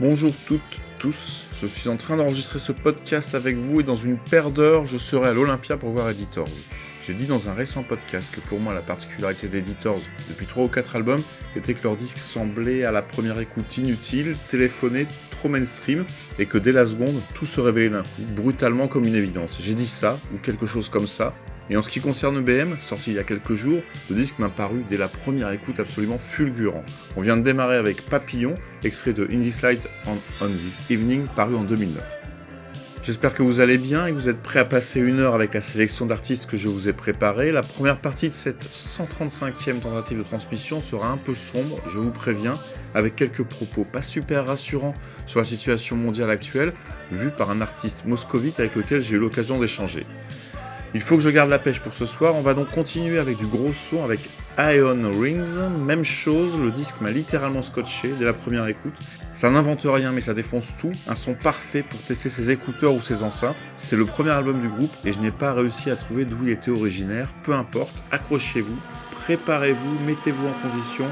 Bonjour toutes, tous. Je suis en train d'enregistrer ce podcast avec vous et dans une paire d'heures, je serai à l'Olympia pour voir Editors. J'ai dit dans un récent podcast que pour moi la particularité d'Editors depuis 3 ou 4 albums était que leur disque semblait à la première écoute inutile, téléphoné, trop mainstream, et que dès la seconde, tout se révélait d'un coup, brutalement comme une évidence. J'ai dit ça, ou quelque chose comme ça, et en ce qui concerne BM, sorti il y a quelques jours, le disque m'a paru dès la première écoute absolument fulgurant. On vient de démarrer avec Papillon, extrait de In This Light on, on This Evening, paru en 2009. J'espère que vous allez bien et que vous êtes prêts à passer une heure avec la sélection d'artistes que je vous ai préparée. La première partie de cette 135e tentative de transmission sera un peu sombre, je vous préviens, avec quelques propos pas super rassurants sur la situation mondiale actuelle, vue par un artiste moscovite avec lequel j'ai eu l'occasion d'échanger. Il faut que je garde la pêche pour ce soir, on va donc continuer avec du gros son avec Ion Rings, même chose, le disque m'a littéralement scotché dès la première écoute. Ça n'invente rien mais ça défonce tout, un son parfait pour tester ses écouteurs ou ses enceintes. C'est le premier album du groupe et je n'ai pas réussi à trouver d'où il était originaire, peu importe, accrochez-vous, préparez-vous, mettez-vous en condition,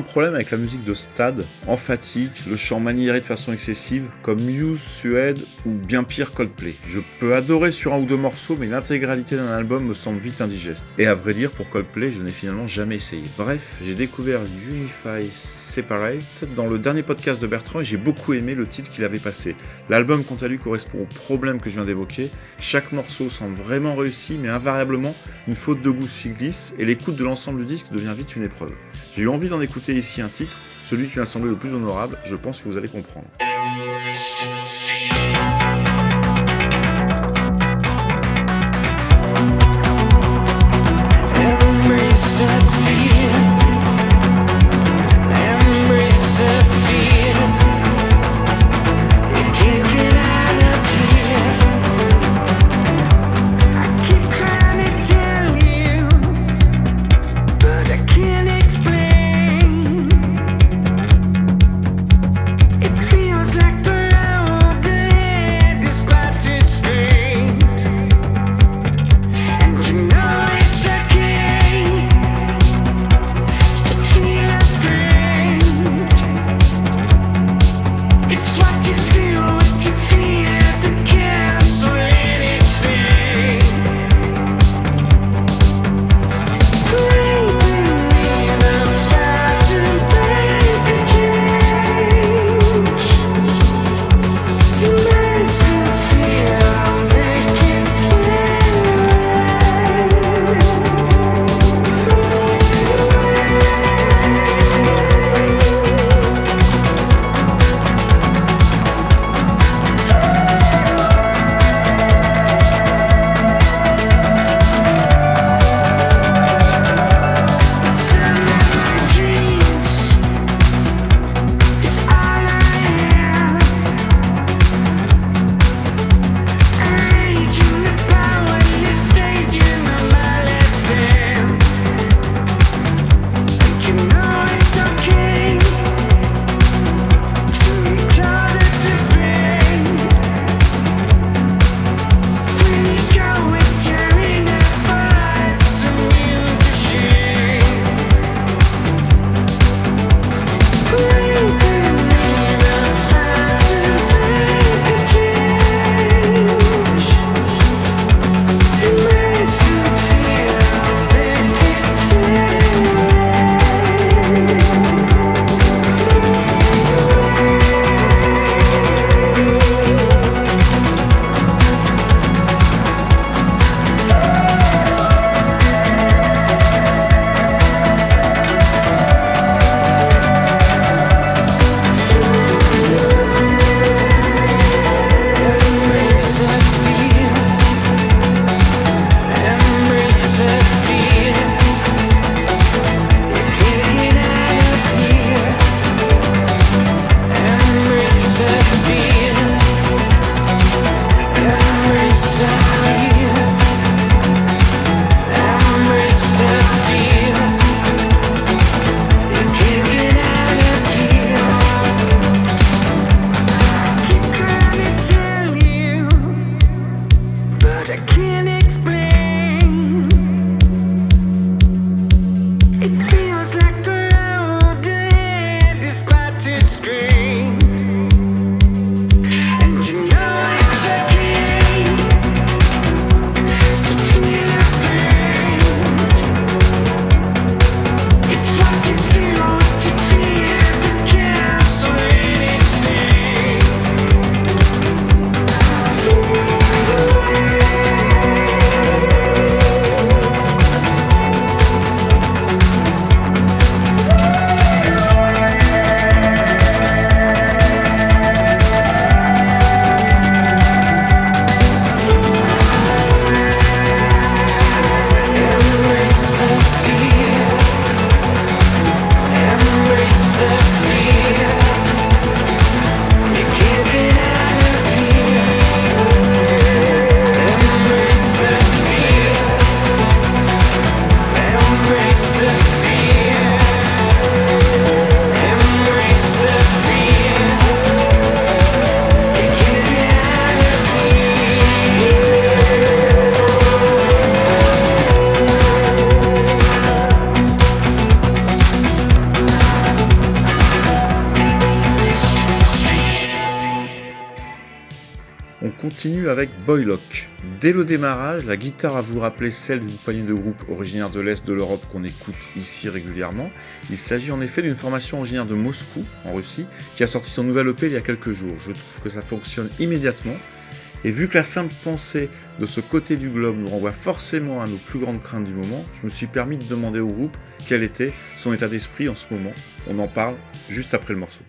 un problème avec la musique de stade, emphatique, le chant maniéré de façon excessive, comme Muse, Suède ou bien pire Coldplay. Je peux adorer sur un ou deux morceaux, mais l'intégralité d'un album me semble vite indigeste. Et à vrai dire, pour Coldplay, je n'ai finalement jamais essayé. Bref, j'ai découvert Unify Separate dans le dernier podcast de Bertrand et j'ai beaucoup aimé le titre qu'il avait passé. L'album, quant à lui, correspond au problème que je viens d'évoquer. Chaque morceau semble vraiment réussi, mais invariablement, une faute de goût s'y glisse et l'écoute de l'ensemble du disque devient vite une épreuve. J'ai envie d'en écouter ici un titre, celui qui m'a semblé le plus honorable, je pense que vous allez comprendre. Dès le démarrage, la guitare a vous rappeler celle d'une poignée de groupes originaires de l'Est de l'Europe qu'on écoute ici régulièrement. Il s'agit en effet d'une formation originaire de Moscou, en Russie, qui a sorti son nouvel EP il y a quelques jours. Je trouve que ça fonctionne immédiatement. Et vu que la simple pensée de ce côté du globe nous renvoie forcément à nos plus grandes craintes du moment, je me suis permis de demander au groupe quel était son état d'esprit en ce moment. On en parle juste après le morceau.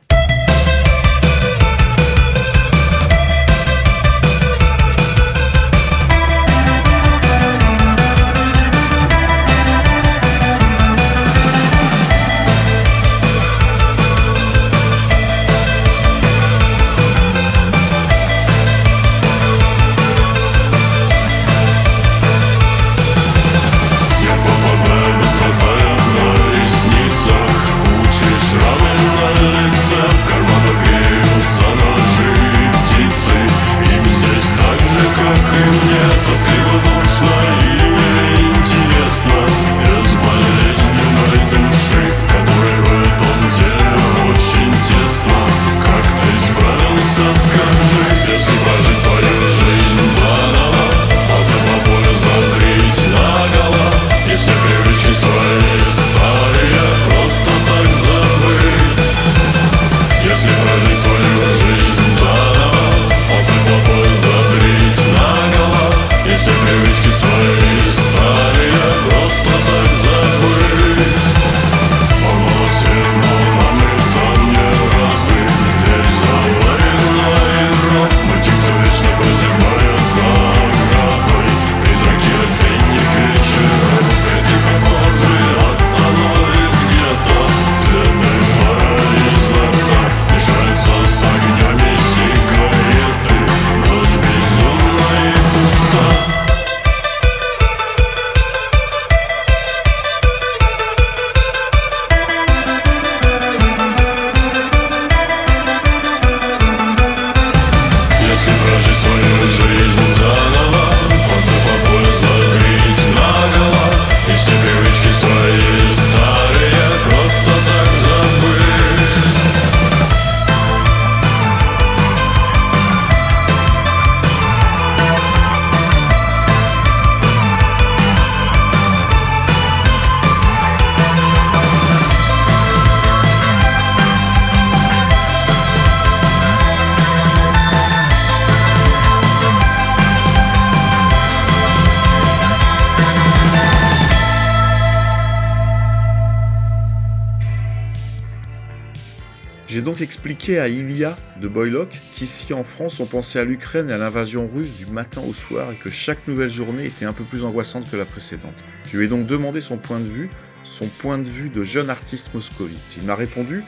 Expliqué à Ilia de Boylock qu'ici en France on pensait à l'Ukraine et à l'invasion russe du matin au soir et que chaque nouvelle journée était un peu plus angoissante que la précédente. Je lui ai donc demandé son point de vue, son point de vue de jeune artiste moscovite. Il m'a répondu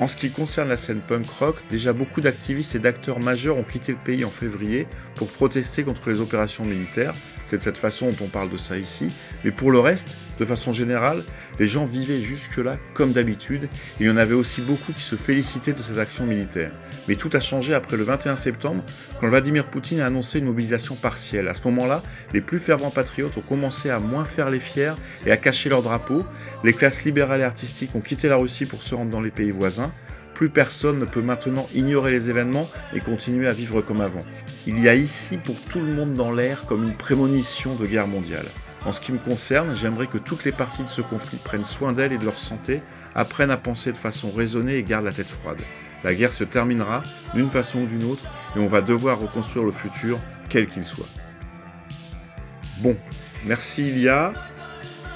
En ce qui concerne la scène punk rock, déjà beaucoup d'activistes et d'acteurs majeurs ont quitté le pays en février pour protester contre les opérations militaires. C'est de cette façon dont on parle de ça ici. Mais pour le reste, de façon générale, les gens vivaient jusque-là comme d'habitude. Il y en avait aussi beaucoup qui se félicitaient de cette action militaire. Mais tout a changé après le 21 septembre, quand Vladimir Poutine a annoncé une mobilisation partielle. À ce moment-là, les plus fervents patriotes ont commencé à moins faire les fiers et à cacher leurs drapeaux. Les classes libérales et artistiques ont quitté la Russie pour se rendre dans les pays voisins. Plus personne ne peut maintenant ignorer les événements et continuer à vivre comme avant. Il y a ici pour tout le monde dans l'air comme une prémonition de guerre mondiale. En ce qui me concerne, j'aimerais que toutes les parties de ce conflit prennent soin d'elles et de leur santé, apprennent à penser de façon raisonnée et gardent la tête froide. La guerre se terminera d'une façon ou d'une autre et on va devoir reconstruire le futur, quel qu'il soit. Bon, merci Ilia.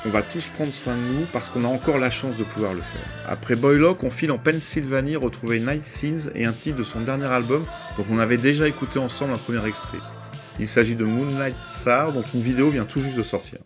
On va tous prendre soin de nous parce qu'on a encore la chance de pouvoir le faire. Après Boylock, on file en Pennsylvanie retrouver Night Scenes et un titre de son dernier album dont on avait déjà écouté ensemble un premier extrait. Il s'agit de Moonlight Tsar dont une vidéo vient tout juste de sortir.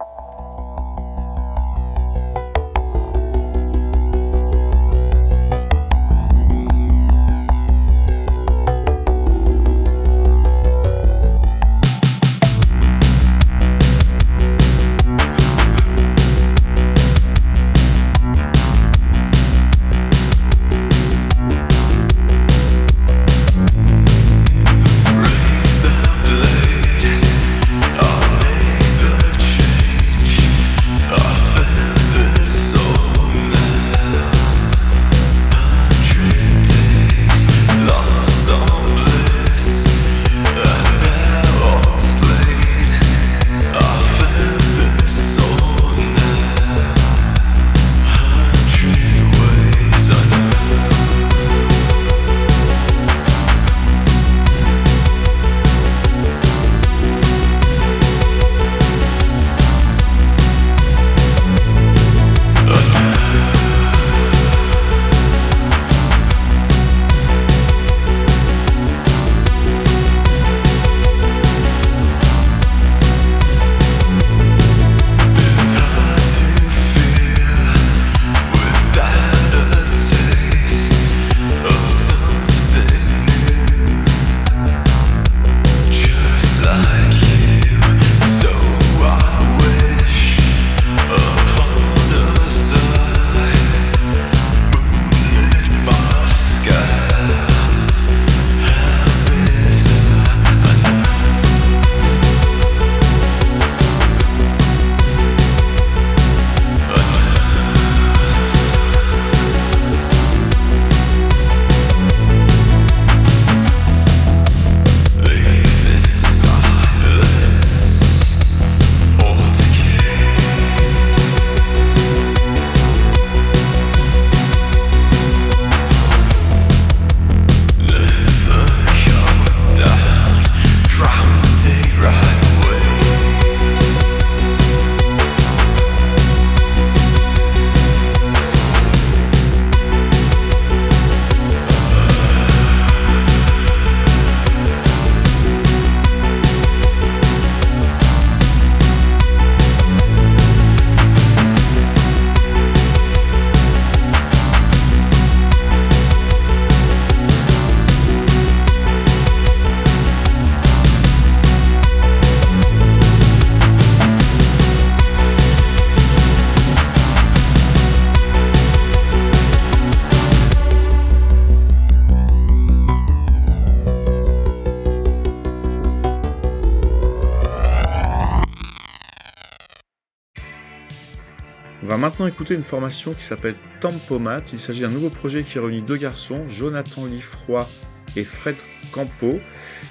Écouter une formation qui s'appelle Tempomat. Il s'agit d'un nouveau projet qui réunit deux garçons, Jonathan Liffroy et Fred Campo,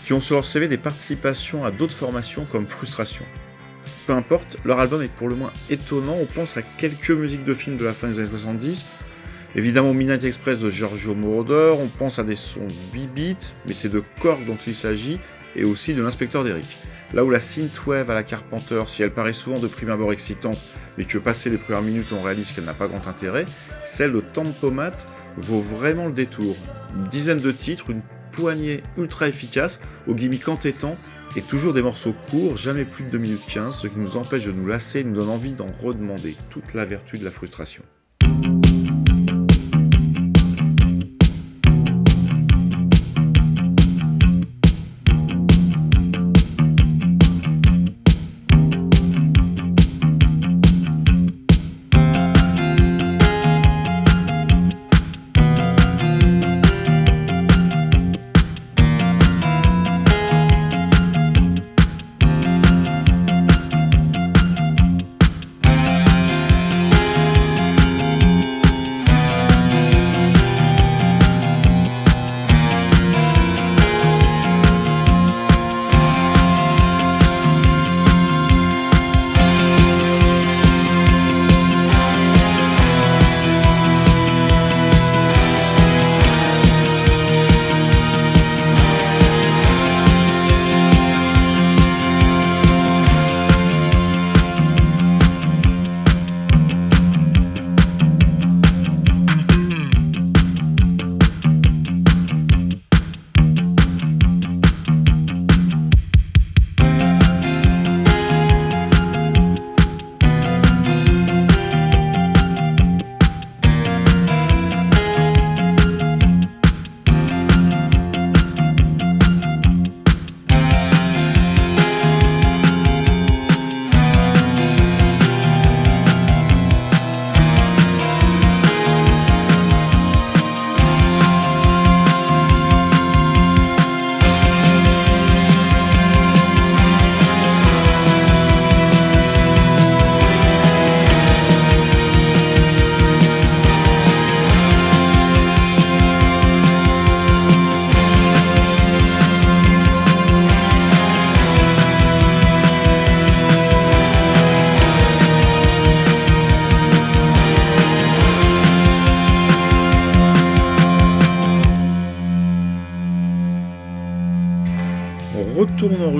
qui ont sur leur CV des participations à d'autres formations comme Frustration. Peu importe, leur album est pour le moins étonnant, on pense à quelques musiques de films de la fin des années 70, évidemment Midnight Express de Giorgio Moroder, on pense à des sons 8 bits, mais c'est de Korg dont il s'agit, et aussi de l'inspecteur d'Eric. Là où la synthwave à la Carpenter, si elle paraît souvent de prime abord excitante, mais que passé les premières minutes on réalise qu'elle n'a pas grand intérêt, celle de Tempomat vaut vraiment le détour. Une dizaine de titres, une poignée ultra efficace, au gimmick entêtant, et toujours des morceaux courts, jamais plus de 2 minutes 15, ce qui nous empêche de nous lasser et nous donne envie d'en redemander toute la vertu de la frustration.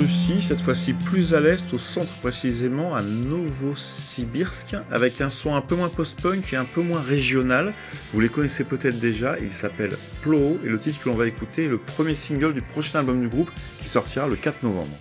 Russie, cette fois-ci plus à l'est, au centre précisément, à Novosibirsk, avec un son un peu moins post-punk et un peu moins régional. Vous les connaissez peut-être déjà, il s'appelle Ploho, et le titre que l'on va écouter est le premier single du prochain album du groupe qui sortira le 4 novembre.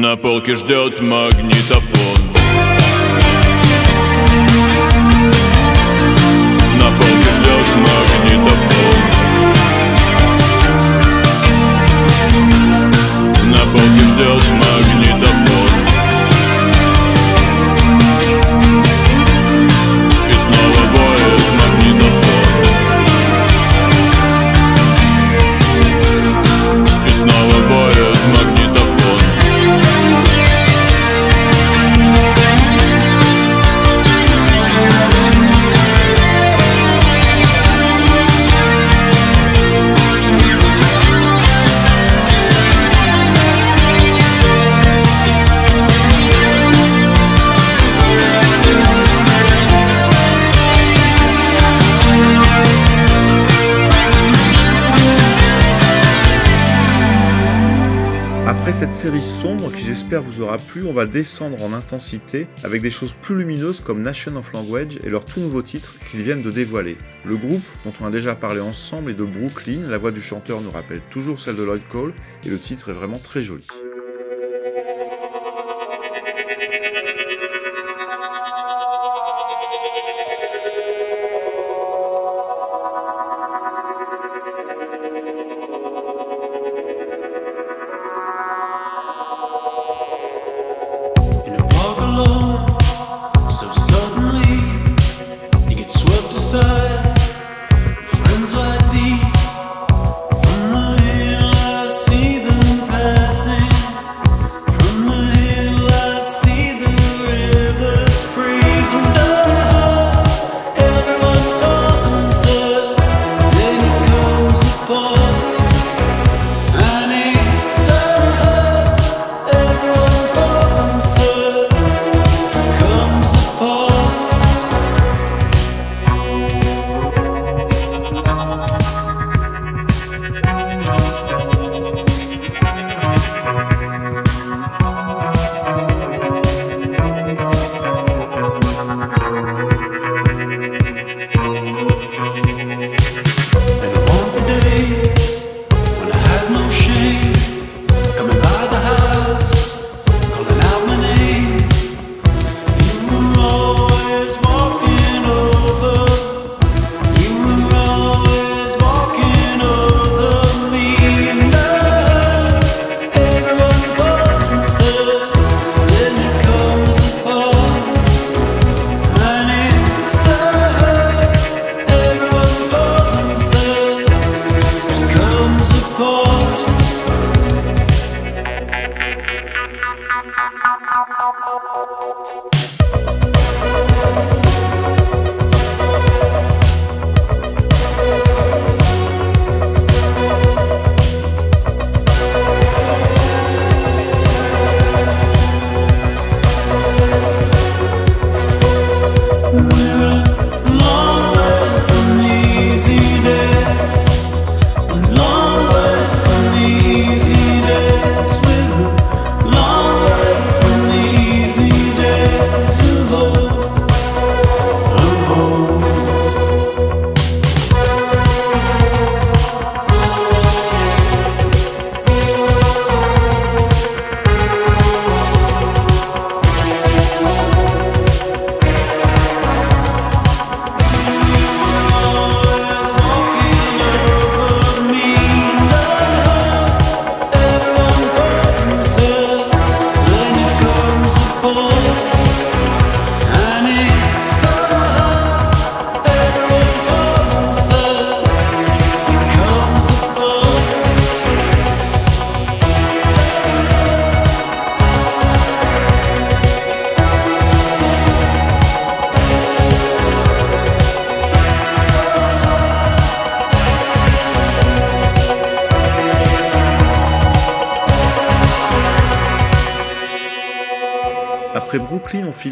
На полке ждет магнитофон. На полке ждет магнитофон. На полке ждет j'espère vous aura plu, on va descendre en intensité avec des choses plus lumineuses comme Nation of Language et leur tout nouveau titre qu'ils viennent de dévoiler. Le groupe, dont on a déjà parlé ensemble, est de Brooklyn, la voix du chanteur nous rappelle toujours celle de Lloyd Cole et le titre est vraiment très joli.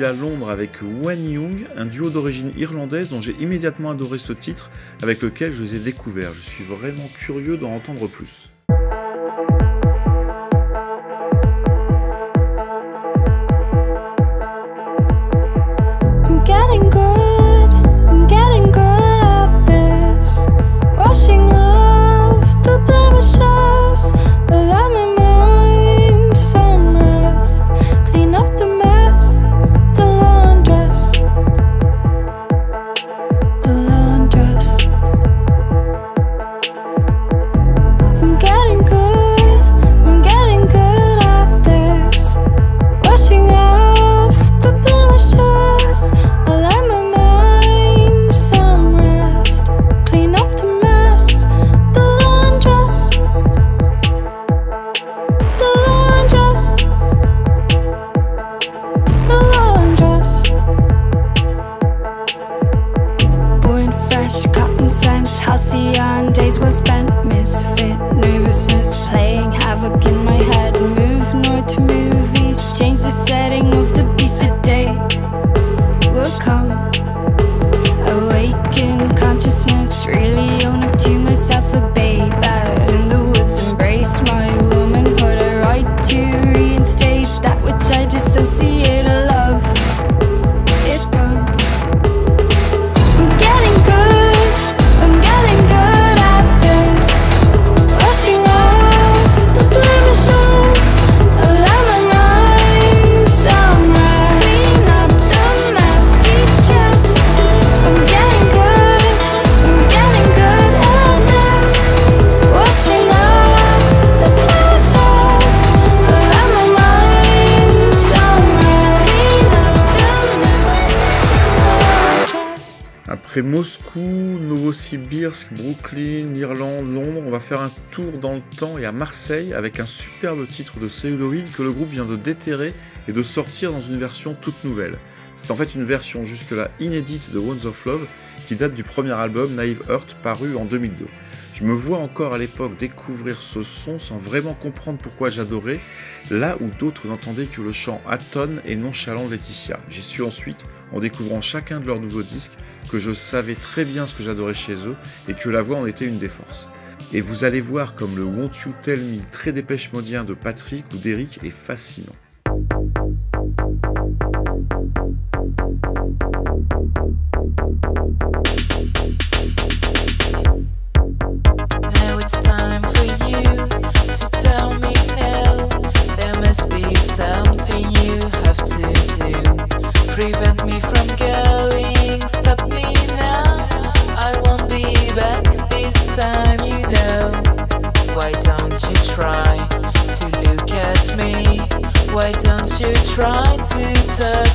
à Londres avec Wen Young, un duo d'origine irlandaise dont j'ai immédiatement adoré ce titre, avec lequel je les ai découverts. Je suis vraiment curieux d'en entendre plus. Brooklyn, l'Irlande, Londres. On va faire un tour dans le temps et à Marseille avec un superbe titre de celluloid que le groupe vient de déterrer et de sortir dans une version toute nouvelle. C'est en fait une version jusque-là inédite de Wounds of Love qui date du premier album Naive Heart paru en 2002. Je me vois encore à l'époque découvrir ce son sans vraiment comprendre pourquoi j'adorais, là où d'autres n'entendaient que le chant atone et nonchalant de Laetitia. J'ai su ensuite, en découvrant chacun de leurs nouveaux disques, que je savais très bien ce que j'adorais chez eux et que la voix en était une des forces. Et vous allez voir comme le Won't You Tell Me très dépêche modien de Patrick ou d'Eric est fascinant. return.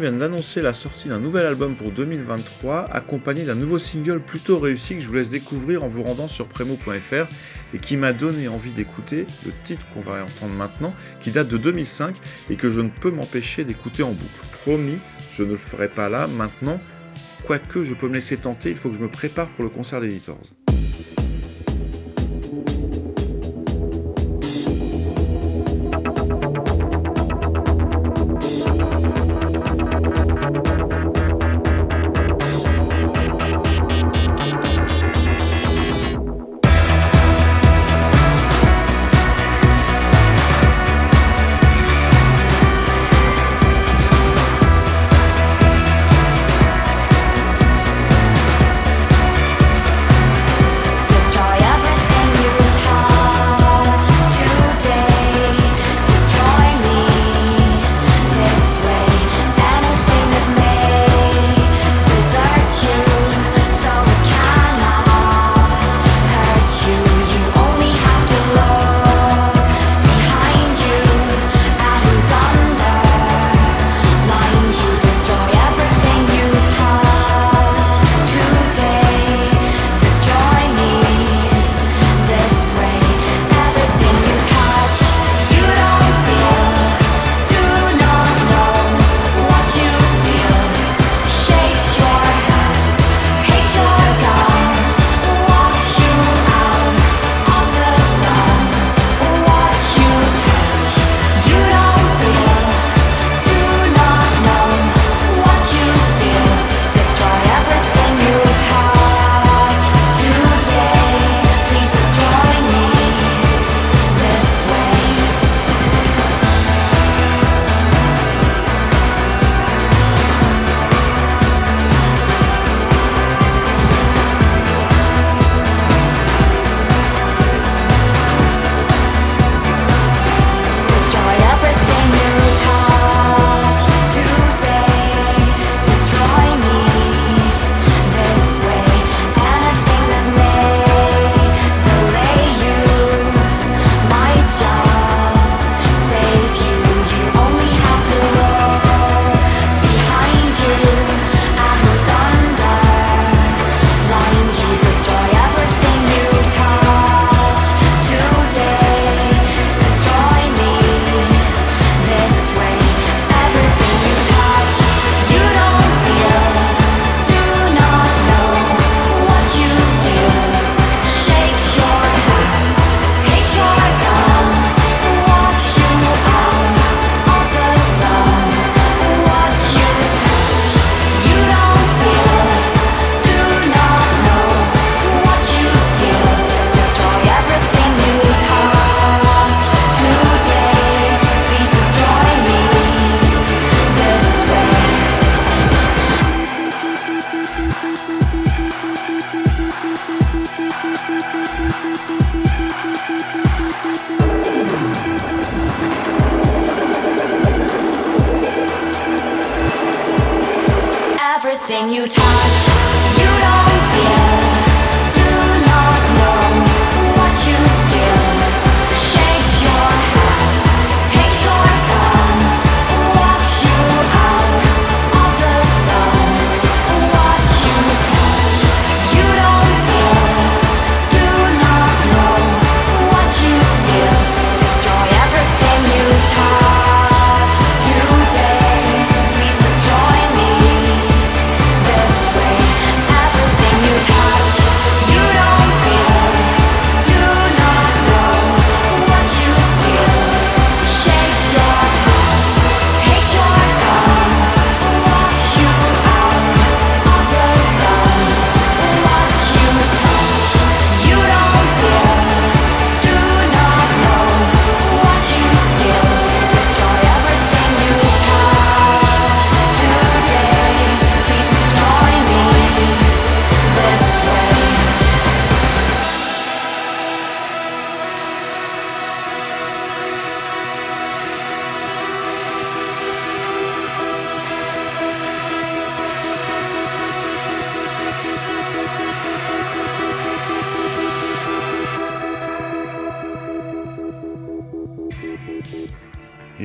vient d'annoncer la sortie d'un nouvel album pour 2023, accompagné d'un nouveau single plutôt réussi que je vous laisse découvrir en vous rendant sur Premo.fr et qui m'a donné envie d'écouter le titre qu'on va entendre maintenant, qui date de 2005 et que je ne peux m'empêcher d'écouter en boucle. Promis, je ne le ferai pas là maintenant, quoique je peux me laisser tenter, il faut que je me prépare pour le concert des Editors.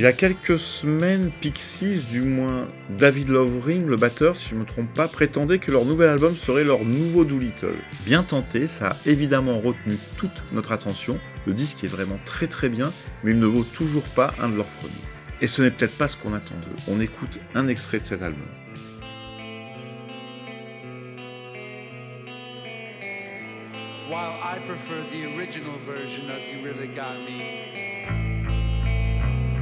Y a quelques semaines, Pixies, du moins David Lovering, le batteur, si je ne me trompe pas, prétendait que leur nouvel album serait leur nouveau Doolittle. Bien tenté, ça a évidemment retenu toute notre attention. Le disque est vraiment très très bien, mais il ne vaut toujours pas un de leurs premiers. Et ce n'est peut-être pas ce qu'on attend d'eux. On écoute un extrait de cet album.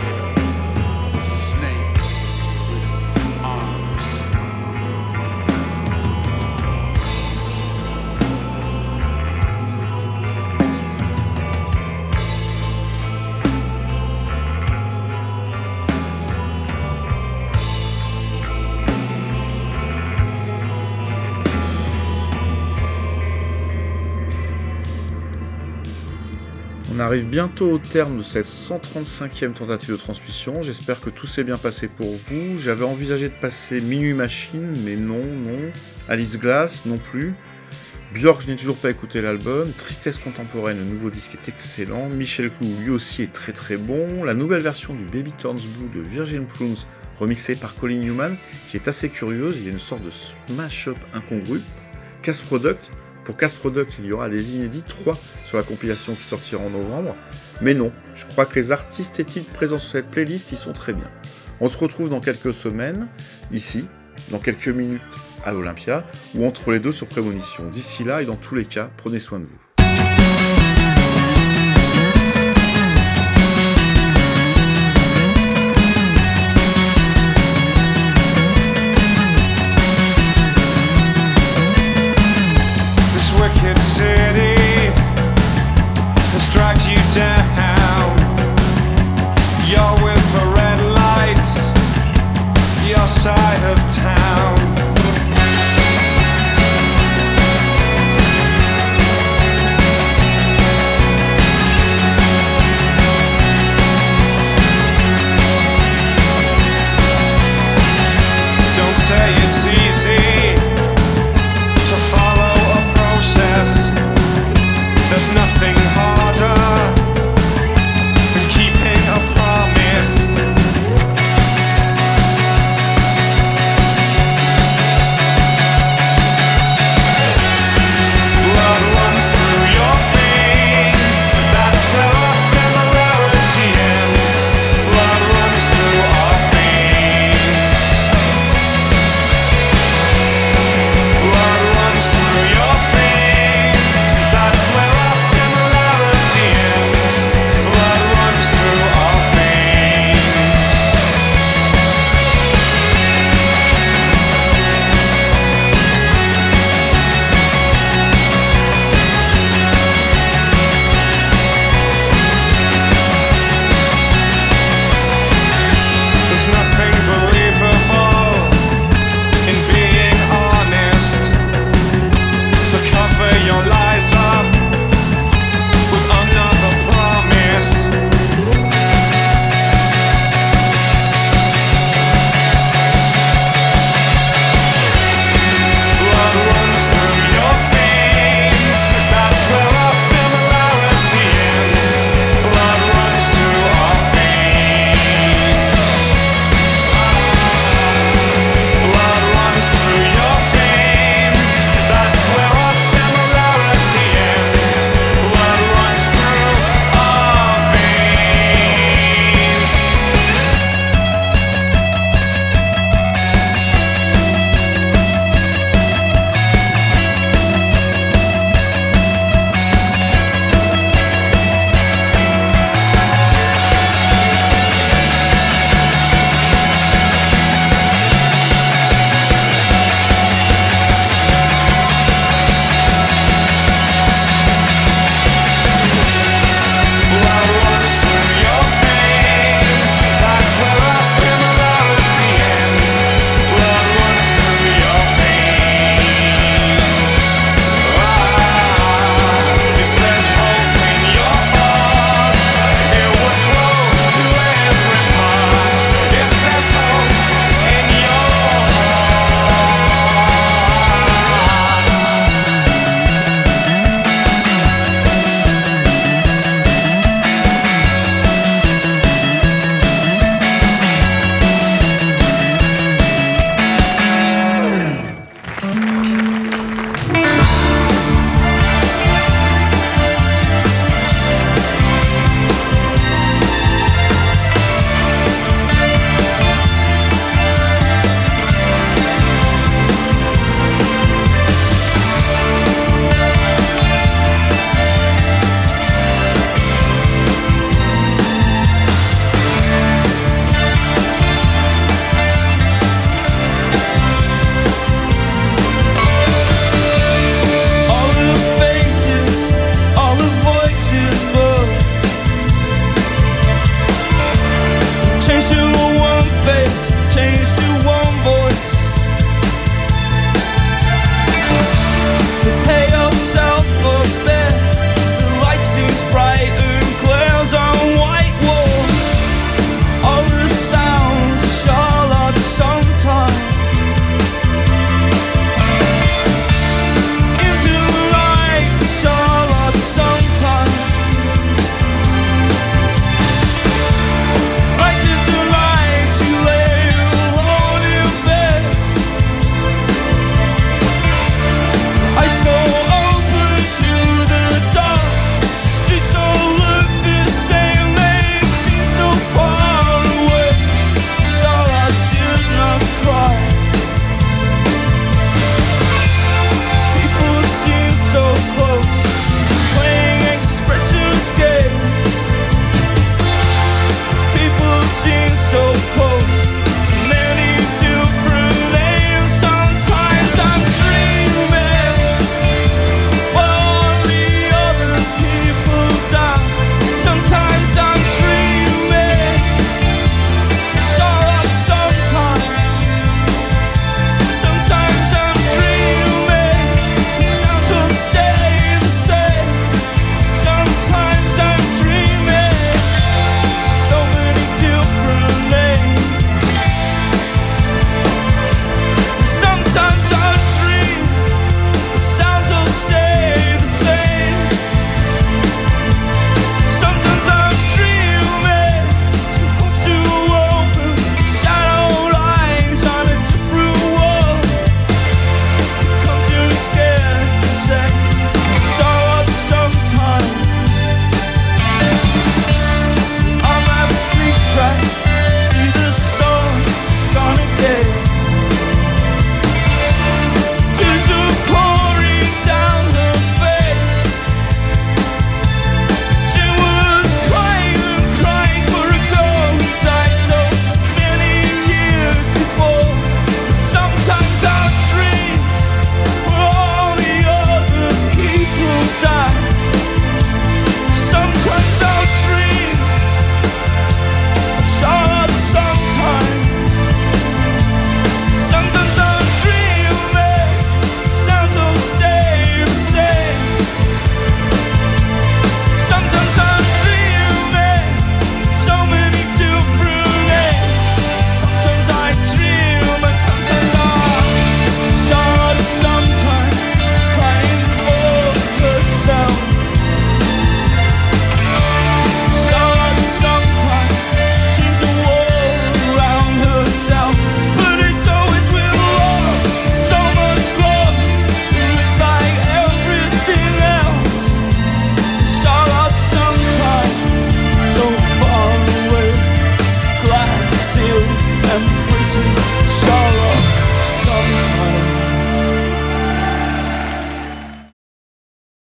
the arrive bientôt au terme de cette 135e tentative de transmission. J'espère que tout s'est bien passé pour vous. J'avais envisagé de passer Minuit Machine, mais non, non. Alice Glass, non plus. Björk, je n'ai toujours pas écouté l'album. Tristesse contemporaine, le nouveau disque est excellent. Michel Clou, lui aussi, est très très bon. La nouvelle version du Baby Turns Blue de Virgin Prunes, remixée par Colin Newman, qui est assez curieuse. Il y a une sorte de smash-up incongru. Cass Product, pour Cass Product, il y aura des inédits 3 sur la compilation qui sortira en novembre. Mais non, je crois que les artistes et présents sur cette playlist, ils sont très bien. On se retrouve dans quelques semaines, ici, dans quelques minutes à l'Olympia, ou entre les deux sur Prémonition. D'ici là, et dans tous les cas, prenez soin de vous.